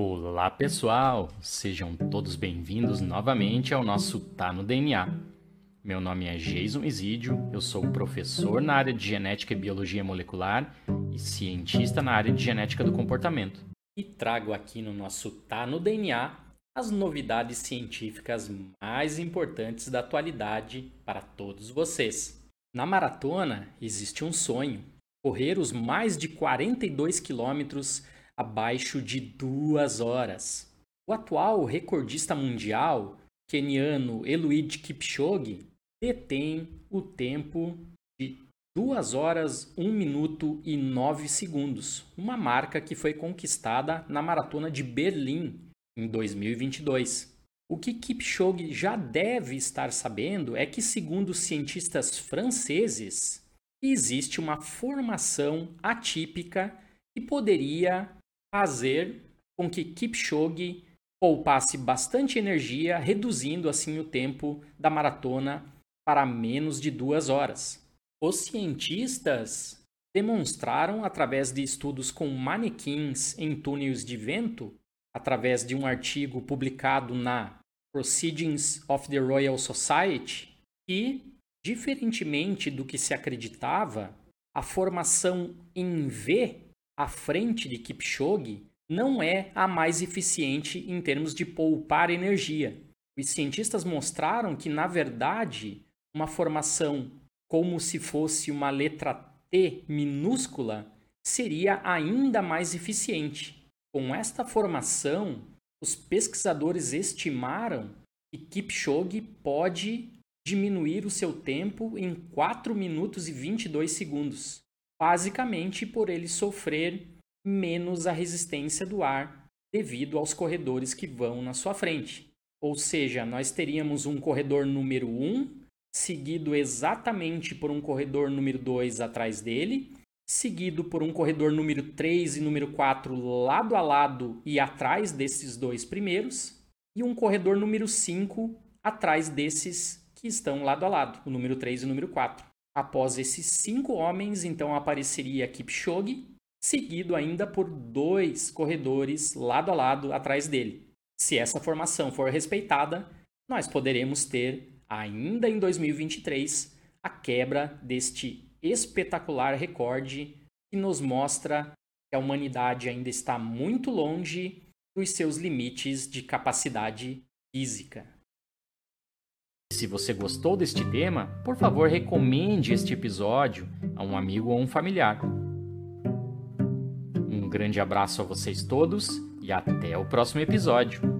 Olá pessoal, sejam todos bem-vindos novamente ao nosso Tá no DNA. Meu nome é Jason Isidio, eu sou professor na área de genética e biologia molecular e cientista na área de genética do comportamento. E trago aqui no nosso Tá no DNA as novidades científicas mais importantes da atualidade para todos vocês. Na maratona existe um sonho: correr os mais de 42 quilômetros abaixo de duas horas. O atual recordista mundial, keniano Eluid Kipchoge, detém o tempo de 2 horas, 1 minuto e 9 segundos, uma marca que foi conquistada na maratona de Berlim em 2022. O que Kipchoge já deve estar sabendo é que, segundo cientistas franceses, existe uma formação atípica que poderia fazer com que Kipchoge poupasse bastante energia, reduzindo assim o tempo da maratona para menos de duas horas. Os cientistas demonstraram, através de estudos com manequins em túneis de vento, através de um artigo publicado na Proceedings of the Royal Society, que, diferentemente do que se acreditava, a formação em V à frente de Kipchoge não é a mais eficiente em termos de poupar energia. Os cientistas mostraram que, na verdade, uma formação como se fosse uma letra T minúscula seria ainda mais eficiente. Com esta formação, os pesquisadores estimaram que Kipchoge pode diminuir o seu tempo em 4 minutos e 22 segundos basicamente por ele sofrer menos a resistência do ar devido aos corredores que vão na sua frente. Ou seja, nós teríamos um corredor número 1, seguido exatamente por um corredor número 2 atrás dele, seguido por um corredor número 3 e número 4 lado a lado e atrás desses dois primeiros, e um corredor número 5 atrás desses que estão lado a lado, o número 3 e o número 4. Após esses cinco homens, então apareceria Kipchoge, seguido ainda por dois corredores lado a lado atrás dele. Se essa formação for respeitada, nós poderemos ter, ainda em 2023, a quebra deste espetacular recorde que nos mostra que a humanidade ainda está muito longe dos seus limites de capacidade física. Se você gostou deste tema, por favor recomende este episódio a um amigo ou um familiar. Um grande abraço a vocês todos e até o próximo episódio.